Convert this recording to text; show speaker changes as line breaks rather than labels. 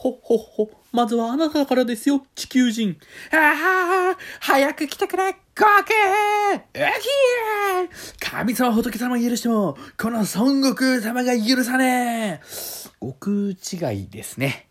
ほっ、ほっ、ほ。まずはあなたからですよ、地球人。ああ、早く来てくれ、ゴーウキー神様仏様許しても、この孫悟空様が許さねえ。悟空違いですね。